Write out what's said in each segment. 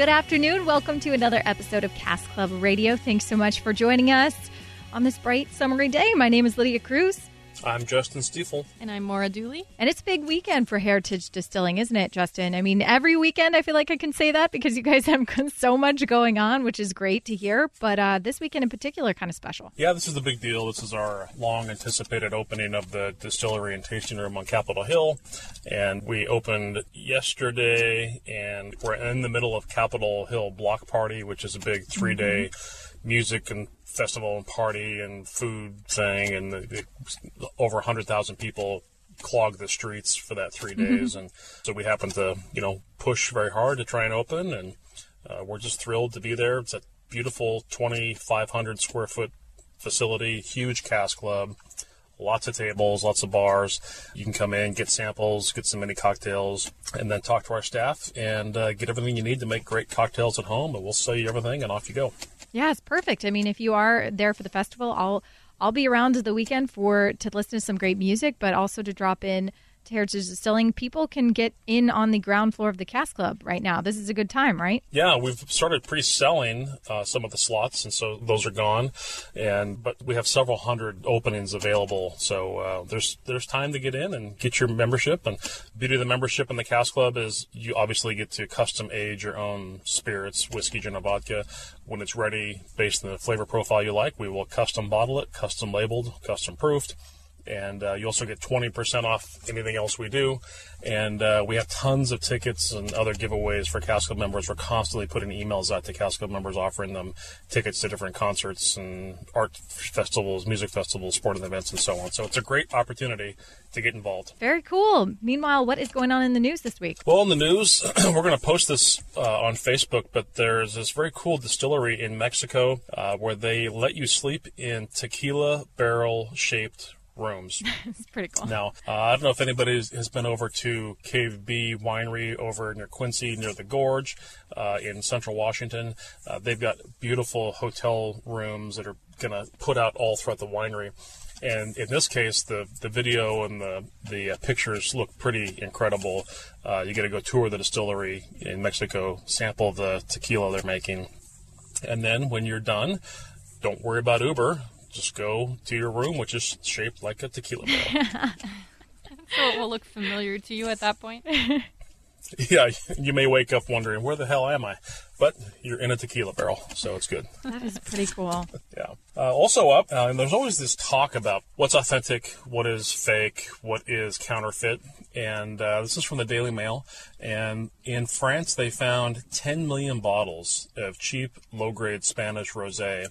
Good afternoon. Welcome to another episode of Cask Club Radio. Thanks so much for joining us on this bright summery day. My name is Lydia Cruz, I'm Justin Stiefel. And I'm Maura Dooley. and it's a big weekend for Heritage Distilling, isn't it, Justin? I mean, every weekend I feel like I can say that because you guys have so much going on, which is great to hear. But uh, this weekend in particular, kind of special. Yeah, this is the big deal. This is our long anticipated opening of the distillery and tasting room on Capitol Hill. And we opened yesterday, and we're in the middle of Capitol Hill Block Party, which is a big three day music and festival and party and food thing. And the, the, over 100,000 people clogged the streets for that three days. and so we happen to, you know, push very hard to try and open. And uh, we're just thrilled to be there. It's a beautiful 2,500 square foot facility, huge cask club, lots of tables, lots of bars. You can come in, get samples, get some mini cocktails, and then talk to our staff and uh, get everything you need to make great cocktails at home. And we'll sell you everything, and off you go. Yeah, it's perfect. I mean, if you are there for the festival, I'll I'll be around the weekend for to listen to some great music, but also to drop in Heritage Distilling. People can get in on the ground floor of the Cask Club right now. This is a good time, right? Yeah, we've started pre-selling uh, some of the slots, and so those are gone. And but we have several hundred openings available, so uh, there's there's time to get in and get your membership. And beauty of the membership in the Cask Club is you obviously get to custom age your own spirits, whiskey, gin, and vodka. When it's ready, based on the flavor profile you like, we will custom bottle it, custom labeled, custom proofed and uh, you also get 20% off anything else we do. And uh, we have tons of tickets and other giveaways for Cask Club members. We're constantly putting emails out to Cask Club members offering them tickets to different concerts and art festivals, music festivals, sporting events, and so on. So it's a great opportunity to get involved. Very cool. Meanwhile, what is going on in the news this week? Well, in the news, we're going to post this uh, on Facebook, but there's this very cool distillery in Mexico uh, where they let you sleep in tequila barrel shaped rooms. It's pretty cool. Now, uh, I don't know if anybody has- been over to Cave B Winery over near Quincy, near the Gorge, uh, in Central Washington. Uh, they've got beautiful hotel rooms that are going to put out all throughout the winery. And in this case, the, the video and the the uh, pictures look pretty incredible. Uh, you get to go tour the distillery in Mexico, sample the tequila they're making, and then when you're done, don't worry about Uber. Just go to your room, which is shaped like a tequila barrel. So it will look familiar to you at that point. Yeah, you may wake up wondering where the hell am I, but you're in a tequila barrel, so it's good. That is pretty cool. Yeah. Uh, also up, uh, and there's always this talk about what's authentic, what is fake, what is counterfeit, and uh, this is from the Daily Mail. And in France, they found 10 million bottles of cheap, low-grade Spanish rosé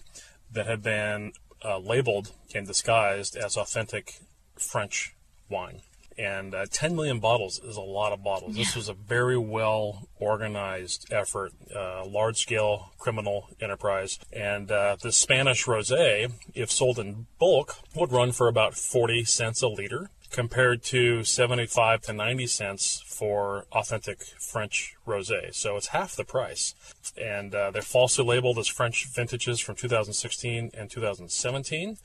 that had been uh, labeled and disguised as authentic French wine. And uh, 10 million bottles is a lot of bottles. This was a very well organized effort, uh, large scale criminal enterprise. And uh, the Spanish rose, if sold in bulk, would run for about 40 cents a liter compared to 75 to 90 cents for authentic French rosé. So it's half the price. And uh, they're falsely labeled as French vintages from 2016 and 2017.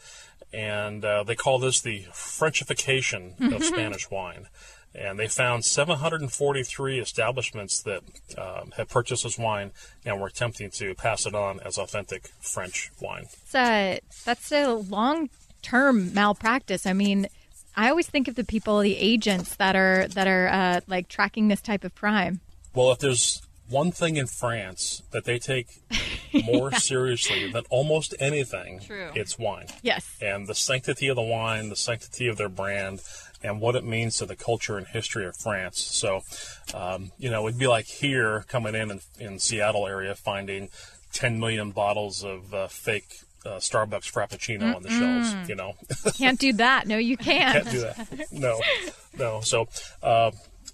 And uh, they call this the Frenchification of Spanish wine. And they found 743 establishments that um, had purchased this wine and were attempting to pass it on as authentic French wine. It's a, that's a long term malpractice. I mean, I always think of the people, the agents that are that are uh, like tracking this type of crime. Well, if there's one thing in France that they take more seriously than almost anything, True. it's wine. Yes. And the sanctity of the wine, the sanctity of their brand, and what it means to the culture and history of France. So, um, you know, it'd be like here coming in in, in Seattle area finding 10 million bottles of uh, fake uh, Starbucks Frappuccino on the shelves. You know, Can't do that. No, you can't. can't do that. No, no. So. Uh,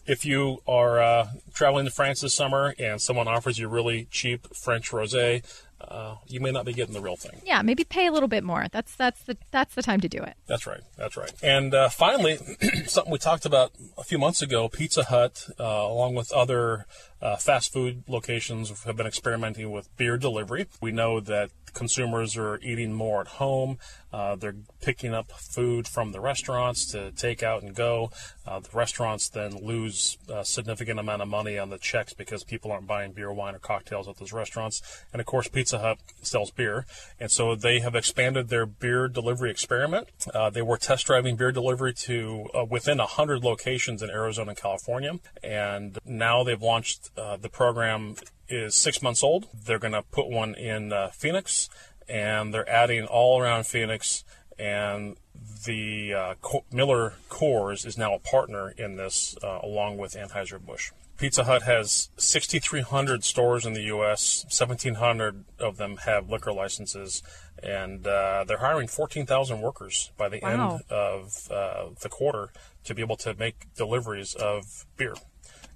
if you are uh, traveling to France this summer and someone offers you really cheap French rosé, uh, you may not be getting the real thing. Yeah, maybe pay a little bit more. That's that's the that's the time to do it. That's right. That's right. And uh, finally, something we talked about a few months ago: Pizza Hut, uh, along with other uh, fast food locations, have been experimenting with beer delivery. We know that consumers are eating more at home. Uh, they're picking up food from the restaurants to take out and go. Uh, the restaurants then lose a significant amount of money on the checks because people aren't buying beer, wine, or cocktails at those restaurants. And of course, Pizza Hut sells beer, and so they have expanded their beer delivery experiment. Uh, they were test driving beer delivery to uh, within 100 locations in Arizona and California, and now they've launched uh, the program is six months old. They're going to put one in uh, Phoenix, and they're adding all around Phoenix. And the uh, Co- Miller Coors is now a partner in this, uh, along with Anheuser Busch. Pizza Hut has 6,300 stores in the U.S. 1,700 of them have liquor licenses, and uh, they're hiring 14,000 workers by the Wow. end of uh, the quarter to be able to make deliveries of beer.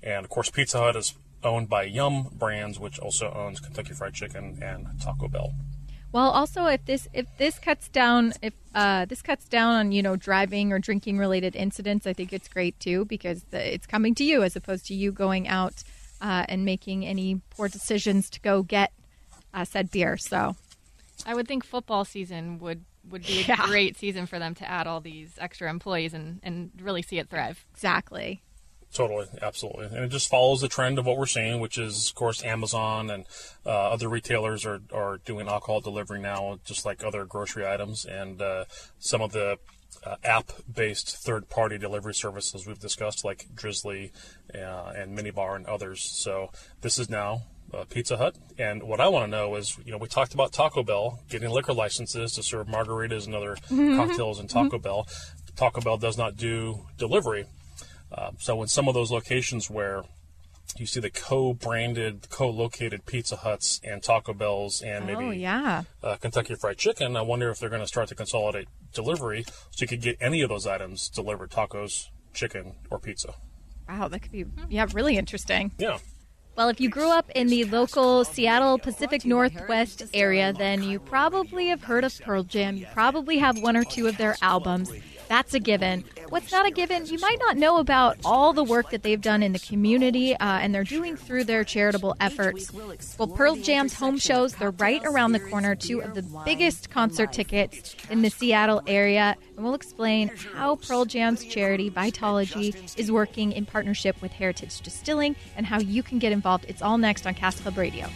And of course, Pizza Hut is owned by Yum Brands, which also owns Kentucky Fried Chicken and Taco Bell. Well, also if this if this cuts down if uh, this cuts down on you know driving or drinking related incidents, I think it's great too because the, it's coming to you as opposed to you going out uh, and making any poor decisions to go get uh, said beer. So I would think football season would would be a Yeah. great season for them to add all these extra employees and, and really see it thrive. exactly. Totally, absolutely, and it just follows the trend of what we're seeing, which is, of course, Amazon and uh, other retailers are, are doing alcohol delivery now, just like other grocery items, and uh, some of the uh, app-based third-party delivery services we've discussed, like Drizly uh, and Minibar and others. So this is now uh, Pizza Hut, and what I want to know is, you know, we talked about Taco Bell getting liquor licenses to serve margaritas and other cocktails in Taco Bell. Taco Bell does not do delivery. Uh, so in some of those locations where you see the co-branded, co-located Pizza Huts and Taco Bells and maybe Oh yeah. uh, Kentucky Fried Chicken, I wonder if they're going to start to consolidate delivery so you could get any of those items delivered: tacos, chicken, or pizza. Wow, that could be yeah really interesting. Yeah. Well, if you grew up in the local Seattle Pacific Northwest area, then you probably have heard of Pearl Jam. You probably have one or two of their albums. That's a given. What's not a given, you might not know about all the work that they've done in the community uh, and they're doing through their charitable efforts. Well, Pearl Jam's home shows, they're right around the corner, two of the biggest concert tickets in the Seattle area. And we'll explain how Pearl Jam's charity, Vitalogy, is working in partnership with Heritage Distilling and how you can get involved. It's all next on Cask Club Radio.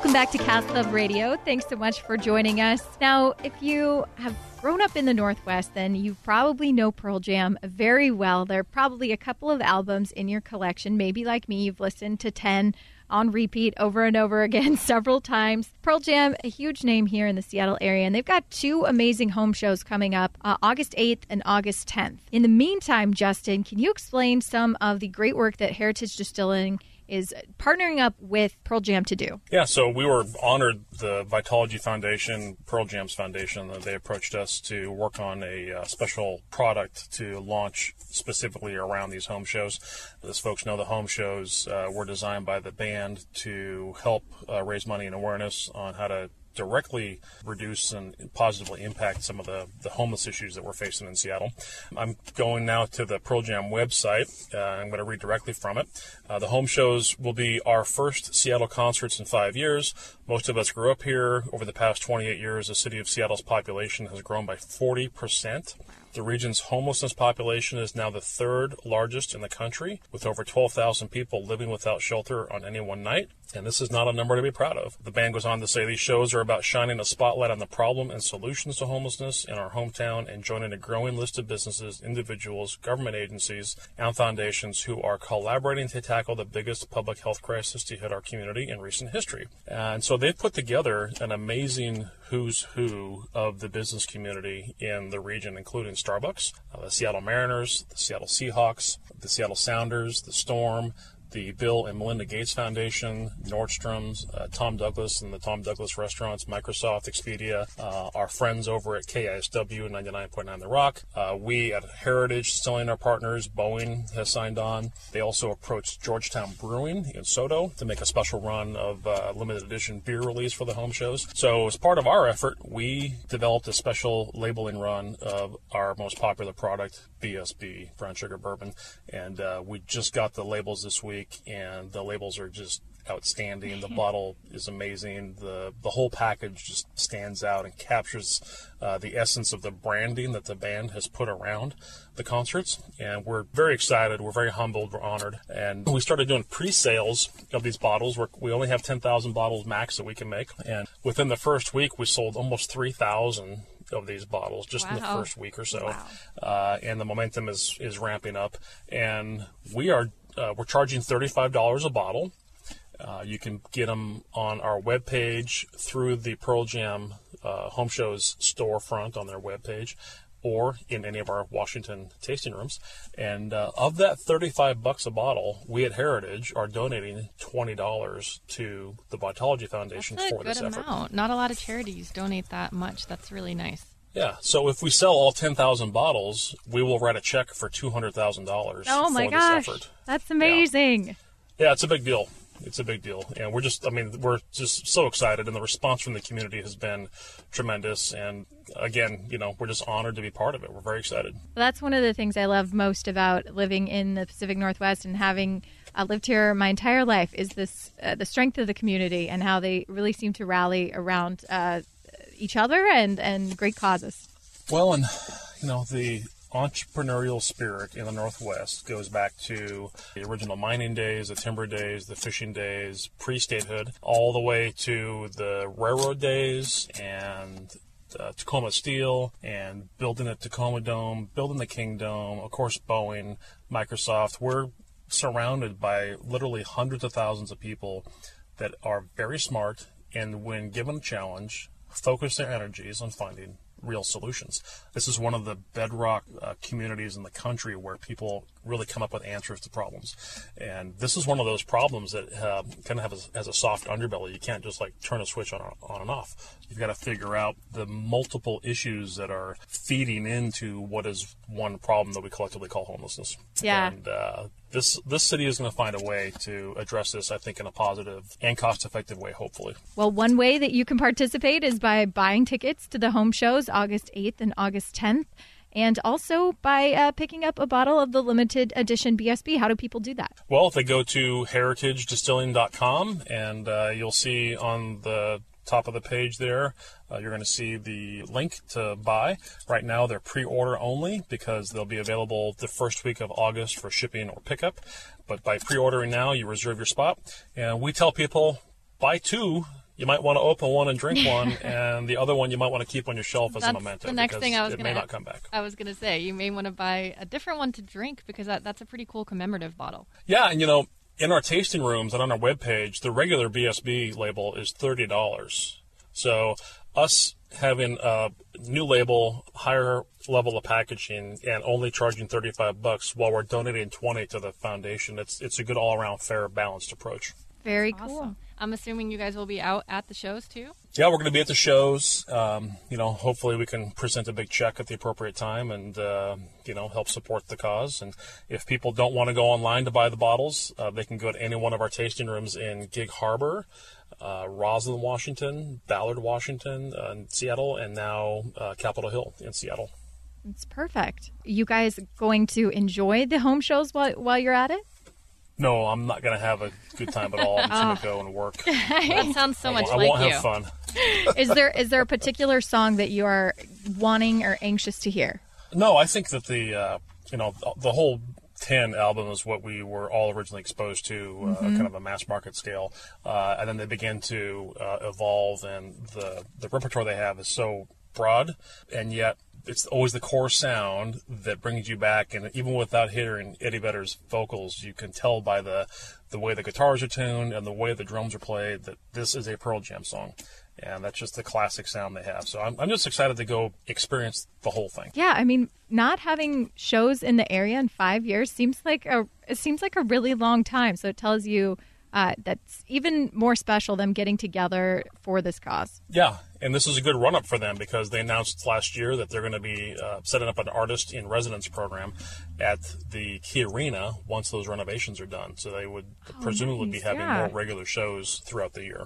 Welcome back to Cask Club Radio. Thanks so much for joining us. Now, if you have grown up in the Northwest, then you probably know Pearl Jam very well. There are probably a couple of albums in your collection. Maybe, like me, you've listened to 10 on repeat over and over again several times. Pearl Jam, a huge name here in the Seattle area, and they've got two amazing home shows coming up uh, August 8th and August 10th. In the meantime, Justin, can you explain some of the great work that Heritage Distilling is partnering up with Pearl Jam to do? Yeah, so we were honored. The Vitalogy Foundation, Pearl Jam's foundation, uh, they approached us to work on a uh, special product to launch specifically around these home shows. As folks know, the home shows uh, were designed by the band to help uh, raise money and awareness on how to directly reduce and positively impact some of the, the homeless issues that we're facing in Seattle. I'm going now to the Pearl Jam website. Uh, I'm going to read directly from it. Uh, the home shows will be our first Seattle concerts in five years. Most of us grew up here. Over the past 28 years, the city of Seattle's population has grown by 40%. The region's homelessness population is now the third largest in the country, with over 12,000 people living without shelter on any one night. And this is not a number to be proud of. The band goes on to say these shows are about shining a spotlight on the problem and solutions to homelessness in our hometown and joining a growing list of businesses, individuals, government agencies, and foundations who are collaborating to tackle the biggest public health crisis to hit our community in recent history. And so they've put together an amazing who's who of the business community in the region, including Starbucks, uh, the Seattle Mariners, the Seattle Seahawks, the Seattle Sounders, the Storm, the Bill and Melinda Gates Foundation, Nordstrom's, uh, Tom Douglas and the Tom Douglas Restaurants, Microsoft, Expedia, uh, our friends over at KISW 99.9 The Rock. Uh, we at Heritage, selling our partners, Boeing has signed on. They also approached Georgetown Brewing in SoDo to make a special run of uh, limited edition beer release for the home shows. So, as part of our effort, we developed a special labeling run of our most popular product, BSB, Brown Sugar Bourbon. And uh, we just got the labels this week, and the labels are just outstanding. The bottle is amazing. The the whole package just stands out and captures uh, the essence of the branding that the band has put around the concerts. And we're very excited. We're very humbled. We're honored. And we started doing pre-sales of these bottles. We're, we only have 10,000 bottles max that we can make. And within the first week, we sold almost 3,000 of these bottles just in the first week or so. Wow. Uh, and the momentum is, is ramping up. And we are uh, we're charging $35 a bottle. Uh, you can get them on our webpage through the Pearl Jam uh, Home Shows storefront on their webpage or in any of our Washington tasting rooms. And uh, of that 35 bucks a bottle, we at Heritage are donating $20 to the Vitalogy Foundation That's a for good this effort. amount. Not a lot of charities donate that much. That's really nice. Yeah, so if we sell all 10,000 bottles, we will write a check for $200,000 Oh my gosh, this effort. that's amazing. Yeah, it's a big deal. It's a big deal. And we're just, I mean, we're just so excited. And the response from the community has been tremendous. And again, you know, we're just honored to be part of it. We're very excited. That's one of the things I love most about living in the Pacific Northwest and having uh, lived here my entire life is this uh, the strength of the community and how they really seem to rally around uh, each other and and great causes. Well, and, you know, the entrepreneurial spirit in the Northwest goes back to the original mining days, the timber days, the fishing days, pre statehood, all the way to the railroad days and uh, Tacoma Steel and building the Tacoma Dome, building the King Dome, of course, Boeing, Microsoft. We're surrounded by literally hundreds of thousands of people that are very smart and, when given a challenge, focus their energies on finding real solutions. This is one of the bedrock uh, communities in the country where people really come up with answers to problems. And this is one of those problems that uh, kind of have a, has a soft underbelly. You can't just like turn a switch on, on and off. You've got to figure out the multiple issues that are feeding into what is one problem that we collectively call homelessness. Yeah. And uh, this this city is going to find a way to address this, I think, in a positive and cost-effective way. Hopefully. Well, one way that you can participate is by buying tickets to the home shows August 8th and August 10th, and also by uh, picking up a bottle of the limited edition BSB. How do people do that? Well, if they go to heritagedistilling.com and uh, you'll see on the top of the page there, uh, you're going to see the link to buy. Right now, they're pre order only because they'll be available the first week of August for shipping or pickup. But by pre ordering now, you reserve your spot. And we tell people buy two. You might want to open one and drink one, and the other one you might want to keep on your shelf as a That's memento. the next because thing I was it gonna may not come back. I was gonna say you may want to buy a different one to drink because that, that's a pretty cool commemorative bottle. Yeah, and you know, in our tasting rooms and on our webpage, the regular BSB label is thirty dollars. So us having a new label, higher level of packaging, and only charging thirty five bucks while we're donating twenty to the foundation, it's it's a good all around fair, balanced approach. Very cool. Awesome. I'm assuming you guys will be out at the shows too. Yeah, we're going to be at the shows. Um, you know, hopefully we can present a big check at the appropriate time and, uh, you know, help support the cause. And if people don't want to go online to buy the bottles, uh, they can go to any one of our tasting rooms in Gig Harbor, uh, Roslyn, Washington, Ballard, Washington, uh, in Seattle, and now uh, Capitol Hill in Seattle. It's perfect. You guys going to enjoy the home shows while, while you're at it? No, I'm not going to have a good time at all. I'm just going to go and work. That sounds so I much won't- I like won't you. have fun. Is there is there a particular song that you are wanting or anxious to hear? No, I think that the uh, you know the whole ten album is what we were all originally exposed to, uh, kind of a mass market scale, uh, and then they begin to uh, evolve, and the the repertoire they have is so broad, and yet it's always the core sound that brings you back, and even without hearing Eddie Vedder's vocals, you can tell by the the way the guitars are tuned and the way the drums are played that this is a Pearl Jam song. And that's just the classic sound they have. So I'm, I'm just excited to go experience the whole thing. Yeah, I mean, not having shows in the area in five years seems like a it seems like a really long time. So it tells you uh, that's even more special them getting together for this cause. Yeah, and this is a good run up for them because they announced last year that they're going to be uh, setting up an artist in residence program at the Key Arena once those renovations are done. So they would Oh, presumably nice, be having yeah. more regular shows throughout the year.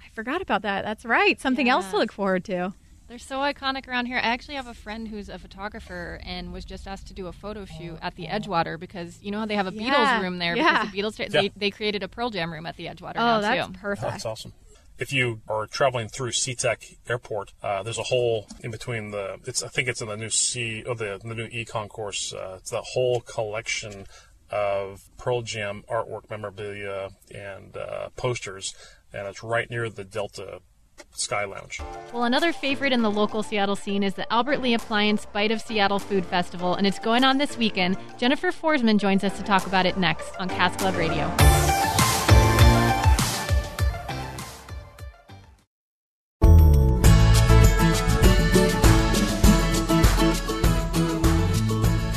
I forgot about that. That's right. Something else to look forward to. They're so iconic around here. I actually have a friend who's a photographer and was just asked to do a photo shoot at the Edgewater because you know how they have a Yeah, Beatles room there yeah. because the Beatles Yeah. they, they created a Pearl Jam room at the Edgewater Oh, now that's too. perfect. That's awesome. If you are traveling through SeaTac Airport, uh, there's a hole in between the. It's I think it's in the new C or the the new E concourse. Uh, it's the whole collection of Pearl Jam artwork, memorabilia, and uh, posters, and it's right near the Delta Sky Lounge. Well, another favorite in the local Seattle scene is the Albert Lee Appliance Bite of Seattle Food Festival, and it's going on this weekend. Jennifer Forsman joins us to talk about it next on Cask Club Radio.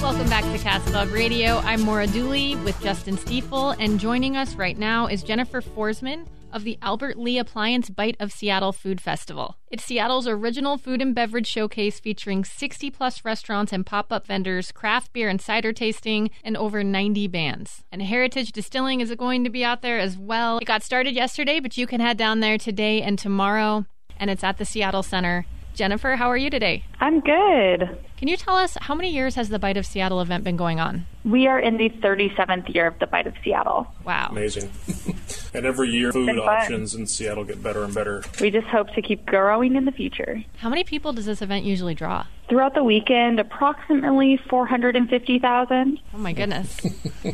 Welcome back to Cask Club Radio. I'm Maura Dooley with Justin Stiefel, and joining us right now is Jennifer Forsman of the Albert Lee Appliance Bite of Seattle Food Festival. It's Seattle's original food and beverage showcase featuring 60 plus restaurants and pop up vendors, craft beer and cider tasting, and over 90 bands. And Heritage Distilling is going to be out there as well. It got started yesterday, but you can head down there today and tomorrow, and it's at the Seattle Center. Jennifer, how are you today? I'm good. Can you tell us how many years has the Bite of Seattle event been going on? We are in the 37th year of the Bite of Seattle. Wow. Amazing. and every year, food options in Seattle get better and better. We just hope to keep growing in the future. How many people does this event usually draw? Throughout the weekend, approximately 450,000. Oh my goodness.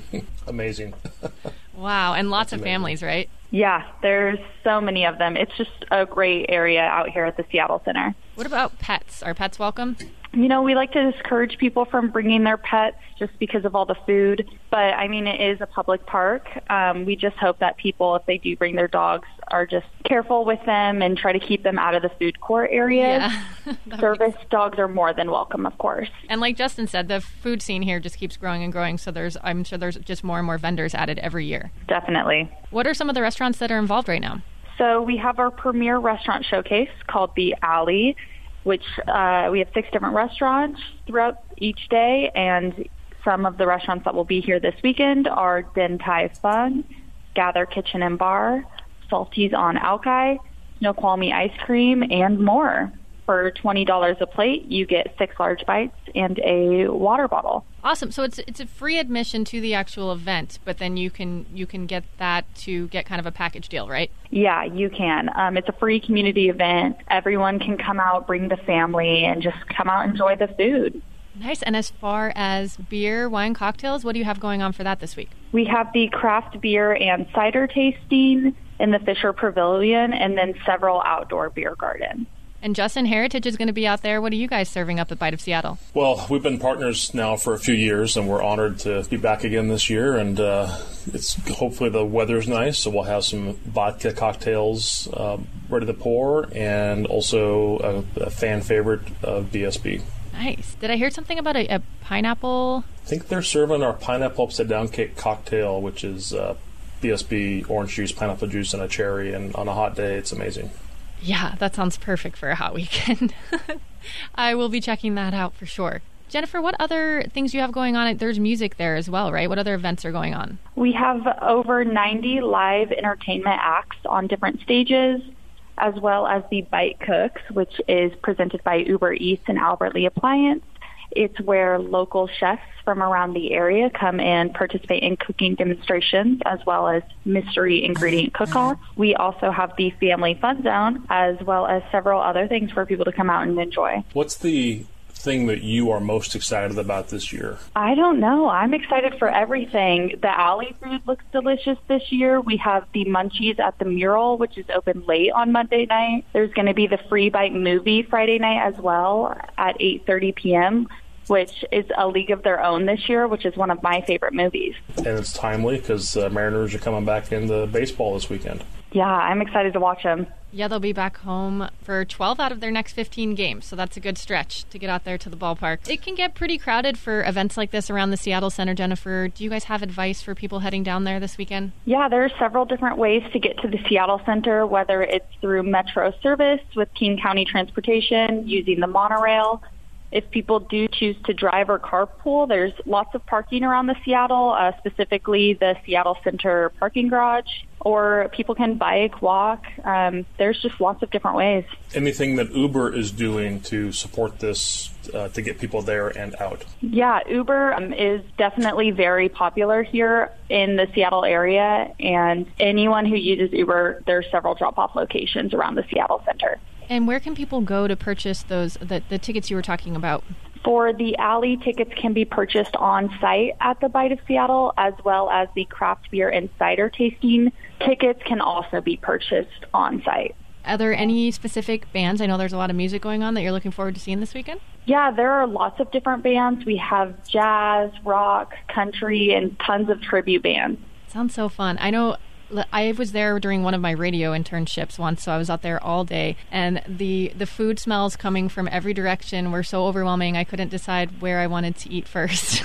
Amazing. wow. And lots of amazing. families, right? Yeah, there's so many of them. It's just a great area out here at the Seattle Center. What about pets? Are pets welcome? You know, we like to discourage people from bringing their pets just because of all the food. But I mean, it is a public park. Um, we just hope that people, if they do bring their dogs, are just careful with them and try to keep them out of the food court areas. Yeah. Service dogs are more than welcome, of course. and like Justin said, the food scene here just keeps growing and growing. So there's, I'm sure there's just more and more vendors added every year. Definitely. What are some of the restaurants that are involved right now? So we have our premier restaurant showcase called the Alley, which uh, we have six different restaurants throughout each day, and some of the restaurants that will be here this weekend are Din Tai Fung, Gather Kitchen and Bar, Salty's on Alki, Snoqualmie Ice Cream, and more. For twenty dollars a plate, you get six large bites and a water bottle. Awesome. So it's it's a free admission to the actual event, but then you can you can get that to get kind of a package deal, right? Yeah, you can. Um, it's a free community event. Everyone can come out, bring the family, and just come out and enjoy the food. Nice. And as far as beer, wine, cocktails, what do you have going on for that this week? We have the craft beer and cider tasting in the Fisher Pavilion, and then several outdoor beer gardens. And Justin Heritage is going to be out there. What are you guys serving up at Bite of Seattle? Well, we've been partners now for a few years, and we're honored to be back again this year. And uh, it's hopefully the weather's nice, so we'll have some vodka cocktails um, ready to pour, and also a, a fan favorite of BSB. Nice. Did I hear something about a, a pineapple? I think they're serving our pineapple upside down cake cocktail, which is uh, BSB orange juice, pineapple juice, and a cherry. And on a hot day, it's amazing. Yeah, that sounds perfect for a hot weekend. I will be checking that out for sure. Jennifer, what other things you have going on? There's music there as well, right? What other events are going on? We have over 90 live entertainment acts on different stages, as well as the Bite Cooks, which is presented by Uber Eats and Albert Lee Appliance. It's where local chefs from around the area come and participate in cooking demonstrations as well as mystery ingredient cook-offs. We also have the Family Fun Zone as well as several other things for people to come out and enjoy. What's the thing that you are most excited about this year? I don't know. I'm excited for everything. The alley food looks delicious this year. We have the Munchies at the Mural, which is open late on Monday night. There's going to be the Free Bite movie Friday night as well at 8:30 p.m which is a league of their own this year, which is one of my favorite movies. And it's timely because uh, Mariners are coming back into baseball this weekend. Yeah, I'm excited to watch them. Yeah, they'll be back home for 12 out of their next 15 games, so that's a good stretch to get out there to the ballpark. It can get pretty crowded for events like this around the Seattle Center, Jennifer. Do you guys have advice for people heading down there this weekend? Yeah, there are several different ways to get to the Seattle Center, whether it's through Metro service with King County Transportation, using the monorail, if people do choose to drive or carpool, there's lots of parking around the Seattle, uh, specifically the Seattle Center parking garage, or people can bike, walk. Um, there's just lots of different ways. Anything that Uber is doing to support this uh, to get people there and out? Yeah, Uber um, is definitely very popular here in the Seattle area, and anyone who uses Uber, there's several drop-off locations around the Seattle Center. And where can people go to purchase those the, the tickets you were talking about? For the alley, tickets can be purchased on site at the Bite of Seattle, as well as the craft beer and cider tasting tickets can also be purchased on site. Are there any specific bands? I know there's a lot of music going on that you're looking forward to seeing this weekend. Yeah, there are lots of different bands. We have jazz, rock, country, and tons of tribute bands. Sounds so fun. I know I was there during one of my radio internships once, so I was out there all day, and the the food smells coming from every direction were so overwhelming. I couldn't decide where I wanted to eat first.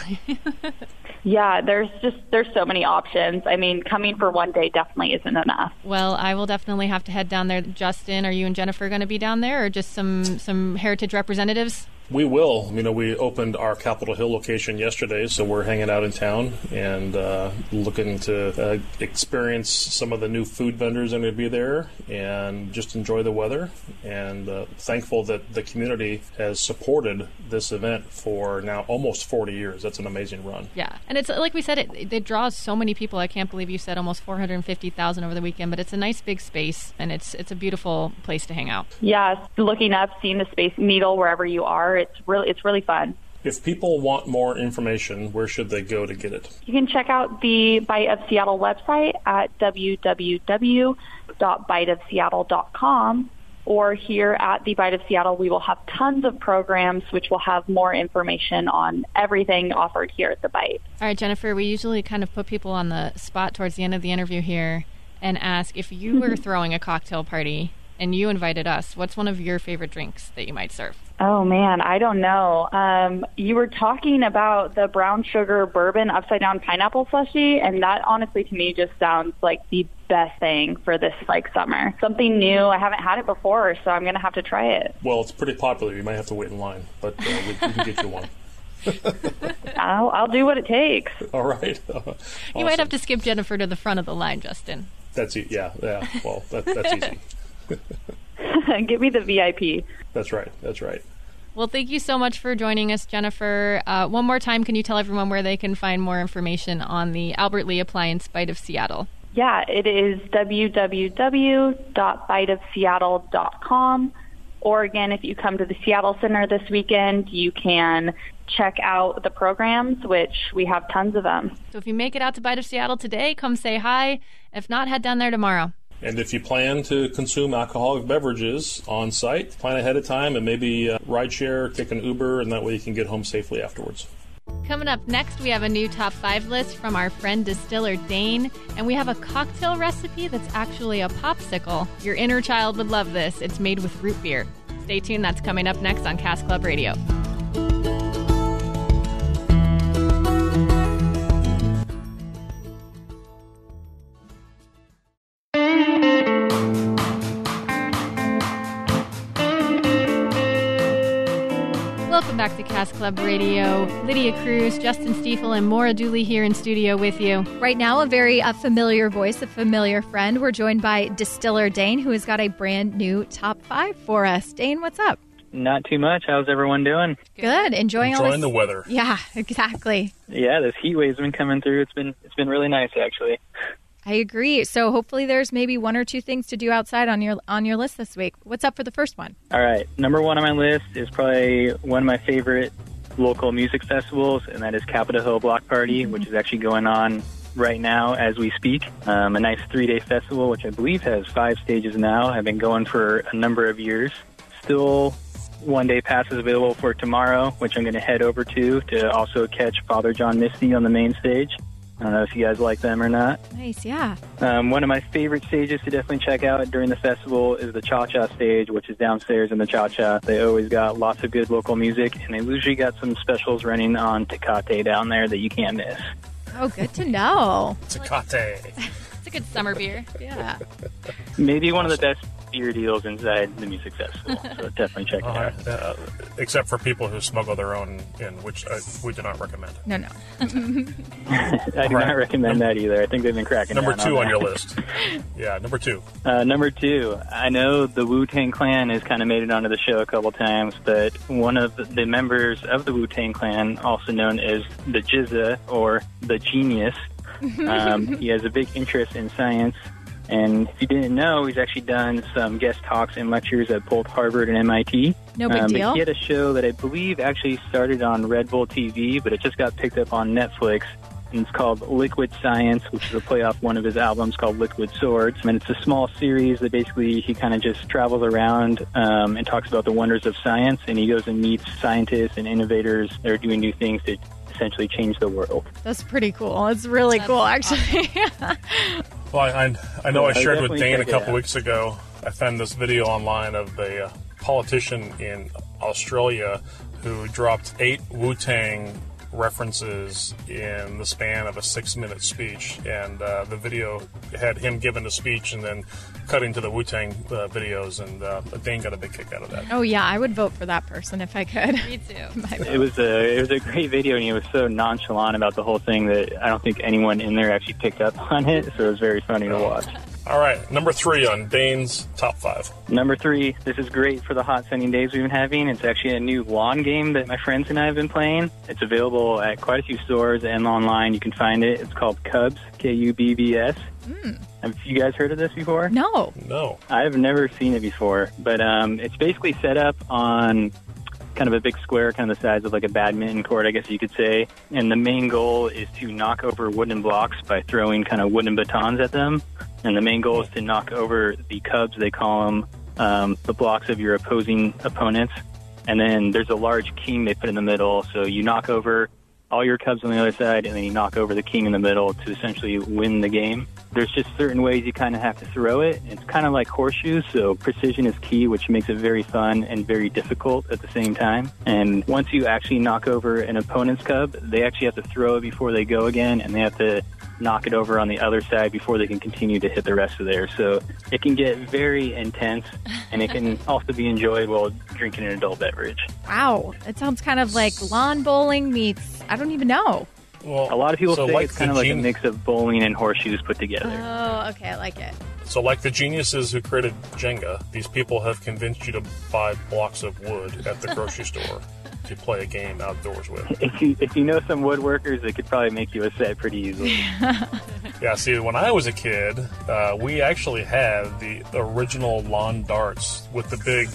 yeah, there's just there's so many options. I mean, coming for one day definitely isn't enough. Well, I will definitely have to head down there. Justin, are you and Jennifer going to be down there, or just some some heritage representatives? We will. You know, we opened our Capitol Hill location yesterday, so we're hanging out in town and uh, looking to uh, experience some of the new food vendors that are going to be there and just enjoy the weather. And uh, thankful that the community has supported this event for now almost 40 years. That's an amazing run. Yeah, and it's like we said, it, it draws so many people. I can't believe you said almost 450,000 over the weekend, but it's a nice big space and it's it's a beautiful place to hang out. Yeah, looking up, seeing the Space Needle wherever you are it's really it's really fun. If people want more information, where should they go to get it? You can check out the Bite of Seattle website at www.biteofseattle.com or here at the Bite of Seattle, we will have tons of programs which will have more information on everything offered here at the Bite. All right, Jennifer, we usually kind of put people on the spot towards the end of the interview here and ask if you were throwing a cocktail party and you invited us, what's one of your favorite drinks that you might serve? Oh man, I don't know. Um, you were talking about the brown sugar bourbon upside down pineapple slushy, and that honestly to me just sounds like the best thing for this like summer. Something new. I haven't had it before, so I'm gonna have to try it. Well, it's pretty popular. You might have to wait in line, but uh, we, we can get you one. I'll, I'll do what it takes. All right. awesome. You might have to skip Jennifer to the front of the line, Justin. That's it. Yeah, yeah. Well, that, that's easy. Give me the VIP. That's right. That's right. Well, thank you so much for joining us, Jennifer. Uh, one more time, can you tell everyone where they can find more information on the Albert Lee Appliance Bite of Seattle? Yeah, it is www.biteofseattle.com. Or again, if you come to the Seattle Center this weekend, you can check out the programs, which we have tons of them. So if you make it out to Bite of Seattle today, come say hi. If not, head down there tomorrow. And if you plan to consume alcoholic beverages on site, plan ahead of time and maybe uh, ride share, take an Uber, and that way you can get home safely afterwards. Coming up next, we have a new top five list from our friend distiller Dain, and we have a cocktail recipe that's actually a popsicle. Your inner child would love this. It's made with root beer. Stay tuned, that's coming up next on Cask Club Radio. Back to Cask Club Radio. Lydia Cruz, Justin Stiefel, and Maura Dooley here in studio with you. Right now, a very uh, familiar voice, a familiar friend. We're joined by Distiller Dain, who has got a brand new top five for us. Dain, what's up? Not too much. How's everyone doing? Good. Enjoying, Enjoying all the weather. Yeah, exactly. Yeah, this heat wave's been coming through. It's been it's been really nice actually. I agree. So hopefully there's maybe one or two things to do outside on your on your list this week. What's up for the first one? All right, number one on my list is probably one of my favorite local music festivals, and that is Capitol Hill Block Party, which is actually going on right now as we speak. Um, a nice three day festival, which I believe has five stages now. Have been going for a number of years. Still one day passes available for tomorrow, which I'm going to head over to to also catch Father John Misty on the main stage. I don't know if you guys like them or not. Nice, yeah. Um, one of my favorite stages to definitely check out during the festival is the Cha Cha stage, which is downstairs in the Cha Cha. They always got lots of good local music, and they usually got some specials running on Tecate down there that you can't miss. Oh, good to know. Tecate. It's a good summer beer. Yeah. Maybe one of the best beer deals inside the music festival, so definitely check it All out. Uh, except for people who smuggle their own in, which uh, we do not recommend. No, no. I do Right. not recommend that either. I think they've been cracking Number down two on that. your list. Yeah, number two. Uh, number two, I know the Wu Tang Clan has kind of made it onto the show a couple times, but one of the members of the Wu Tang Clan, also known as the GZA or the Genius, um, he has a big interest in science. And if you didn't know, he's actually done some guest talks and lectures at both Harvard and MIT. No big Um, but deal. He had a show that I believe actually started on Red Bull TV, but it just got picked up on Netflix. And it's called Liquid Science, which is a play off one of his albums called Liquid Swords. And it's a small series that basically he kind of just travels around um, and talks about the wonders of science. And he goes and meets scientists and innovators that are doing new things to essentially change the world. That's pretty cool. It's really cool, actually. Well, I, I, I know I Yeah, I shared with definitely Dain a couple weeks ago. I found this video online of the uh, politician in Australia who dropped eight Wu Tang references in the span of a six minute speech. And uh, the video had him giving a speech and then cutting to the Wu Tang uh, videos. And uh, Dain got a big kick out of that. oh, yeah. I would vote for that person if I could. Me too. It was a it was a great video, and he was so nonchalant about the whole thing that I don't think anyone in there actually picked up on it. So it was very funny to watch. All right, number three on Dain's top five. Number three, this is great for the hot sunny days we've been having. It's actually a new lawn game that my friends and I have been playing. It's available at quite a few stores and online. You can find it. It's called Kubbs, K U B B S. Have you guys heard of this before? No. No. I've never seen it before, but um, it's basically set up on kind of a big square, kind of the size of like a badminton court, I guess you could say. And the main goal is to knock over wooden blocks by throwing kind of wooden batons at them. And the main goal is to knock over the kubbs, they call them, um, the blocks of your opposing opponents. And then there's a large king they put in the middle, so you knock over all your kubbs on the other side, and then you knock over the king in the middle to essentially win the game. There's just certain ways you kind of have to throw it. It's kind of like horseshoes, so precision is key, which makes it very fun and very difficult at the same time. And once you actually knock over an opponent's kubb, they actually have to throw it before they go again, and they have to knock it over on the other side before they can continue to hit the rest of theirs. So it can get very intense, and it can also be enjoyed while drinking an adult beverage. Wow. It sounds kind of like lawn bowling meets, I don't even know. Well, A lot of people so say like it's kind of like a mix of bowling and horseshoes put together. Oh, okay. I like it. So, like the geniuses who created Jenga, these people have convinced you to buy blocks of wood at the grocery store to play a game outdoors with. if you if you know some woodworkers, they could probably make you a set pretty easily. Yeah, see, when I was a kid, uh, we actually had the original lawn darts with the big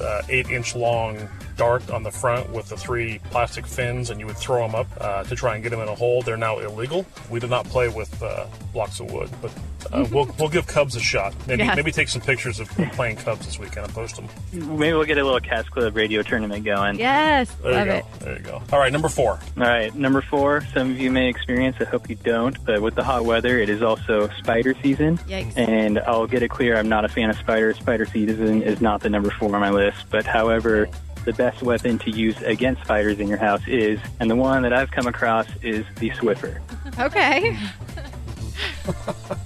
uh, eight inch long dart on the front with the three plastic fins, and you would throw them up uh, to try and get them in a hole. They're now illegal. We did not play with uh, blocks of wood, but uh, we'll, we'll give Kubbs a shot. Maybe, Yeah. maybe take some pictures of playing Kubbs this weekend and post them. Maybe we'll get a little Cask Club radio tournament going. Yes. There love you go. it. There you go. All right, number four. All right, number four. Some of you may experience. I hope you don't. But with the hot weather, it is also spider season. Yikes. And I'll get it clear. I'm not a fan of spiders. Spider season is not the number four on my list. But however, the best weapon to use against spiders in your house is, and the one that I've come across is the Swiffer. Okay.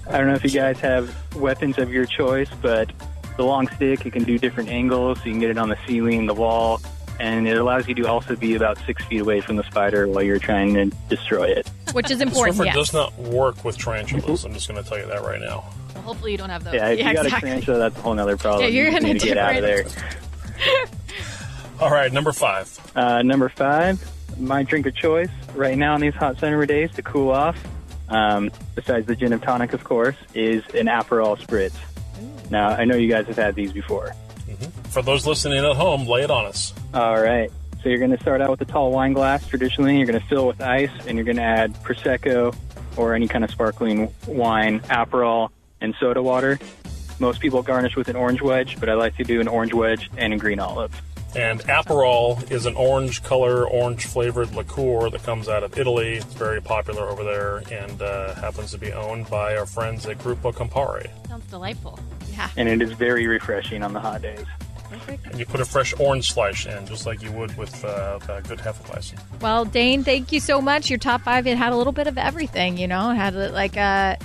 I don't know if you guys have weapons of your choice, but the long stick, it can do different angles. You can get it on the ceiling, the wall, and it allows you to also be about six feet away from the spider while you're trying to destroy it. Which is The important. Swiffer yes. does not work with tarantulas. I'm just going to tell you that right now. Well, hopefully you don't have those. Yeah, if Yeah, you got exactly. a tarantula, that's a whole other problem. Yeah, you're you just in a need to get out of there. All right, number five. Uh, number five, my drink of choice right now in these hot summer days to cool off. um, besides the gin and tonic, of course, is an Aperol spritz. Now, I know you guys have had these before. For those listening at home, lay it on us. All right. So you're going to start out with a tall wine glass. Traditionally, you're going to fill with ice, and you're going to add prosecco or any kind of sparkling wine, Aperol, and soda water. Most people garnish with an orange wedge, but I like to do an orange wedge and a green olive. And Aperol is an orange color, orange flavored liqueur that comes out of Italy. It's very popular over there and uh, happens to be owned by our friends at Gruppo Campari. Sounds delightful. Yeah. And it is very refreshing on the hot days. And you put a fresh orange slice in, just like you would with uh, a good Hefeweizen. Well, Dain, thank you so much. Your top five, it had a little bit of everything, you know, it had like uh,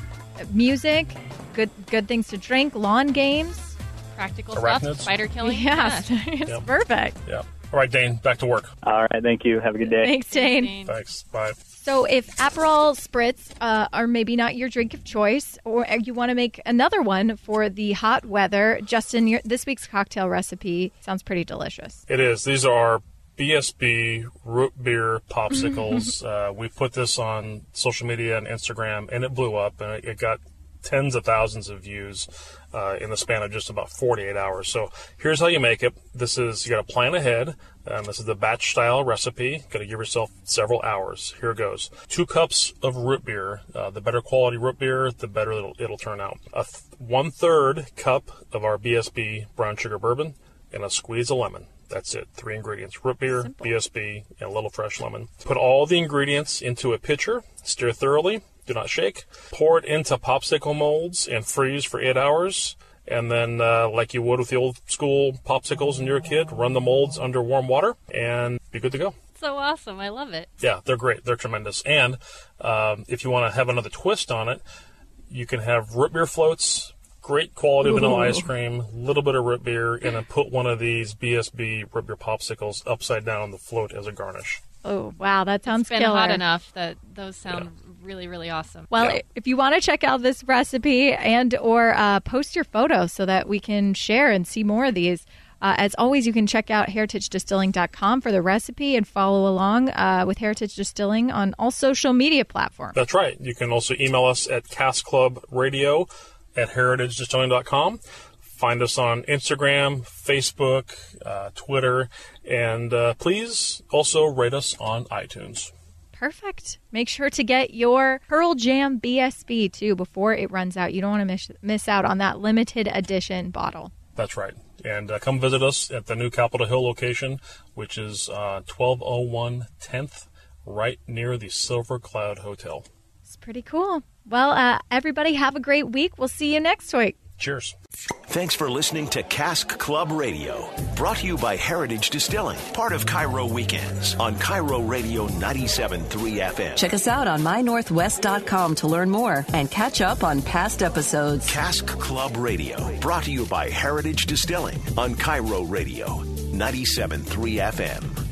music, good good things to drink, lawn games. Practical Arachnids? stuff, spider killing. Yes, Yeah. it's Yep. perfect. Yeah. All right, Dain, back to work. All right. Thank you. Have a good day. Thanks, Dain. Dain. Thanks. Bye. So, if Aperol spritz uh, are maybe not your drink of choice, or you want to make another one for the hot weather, Justin, your, this week's cocktail recipe sounds pretty delicious. It is. These are BSB root beer popsicles. uh, we put this on social media and Instagram, and it blew up, and it, it got tens of thousands of views uh, in the span of just about 48 hours. So here's how you make it. This is you got to plan ahead. Um, this is the batch style recipe. Got to give yourself several hours. Here it goes: two cups of root beer. Uh, the better quality root beer, the better it'll, it'll turn out. A th- one third cup of our BSB brown sugar bourbon, and a squeeze of lemon. That's it. Three ingredients: root beer, BSB, and a little fresh lemon. Put all the ingredients into a pitcher. Stir thoroughly. Do not shake. Pour it into popsicle molds and freeze for eight hours. And then, uh, like you would with the old school popsicles when you're a kid, run the molds under warm water and be good to go. So awesome. I love it. Yeah, they're great. They're tremendous. And um, if you want to have another twist on it, you can have root beer floats, great quality vanilla ice cream, a little bit of root beer, and then put one of these BSB root beer popsicles upside down on the float as a garnish. Oh, wow, that sounds It's been killer. hot enough that those sound really, really awesome. Well, Yeah. if you want to check out this recipe and or uh, post your photo so that we can share and see more of these, uh, as always, you can check out heritagedistilling.com for the recipe and follow along uh, with Heritage Distilling on all social media platforms. That's right. You can also email us at caskclubradio at heritagedistilling.com. Find us on Instagram, Facebook, uh, Twitter, and uh, please also rate us on iTunes. Perfect. Make sure to get your Pearl Jam BSB too before it runs out. You don't want to miss, miss out on that limited edition bottle. That's right. And uh, come visit us at the new Capitol Hill location, which is uh, 1201 10th, right near the Silver Cloud Hotel. It's pretty cool. Well, uh, everybody have a great week. We'll see you next week. Cheers. Thanks for listening to Cask Club Radio, brought to you by Heritage Distilling, part of KIRO Weekends on KIRO Radio 97.3 FM. Check us out on mynorthwest.com to learn more and catch up on past episodes. Cask Club Radio, brought to you by Heritage Distilling on KIRO Radio 97.3 FM.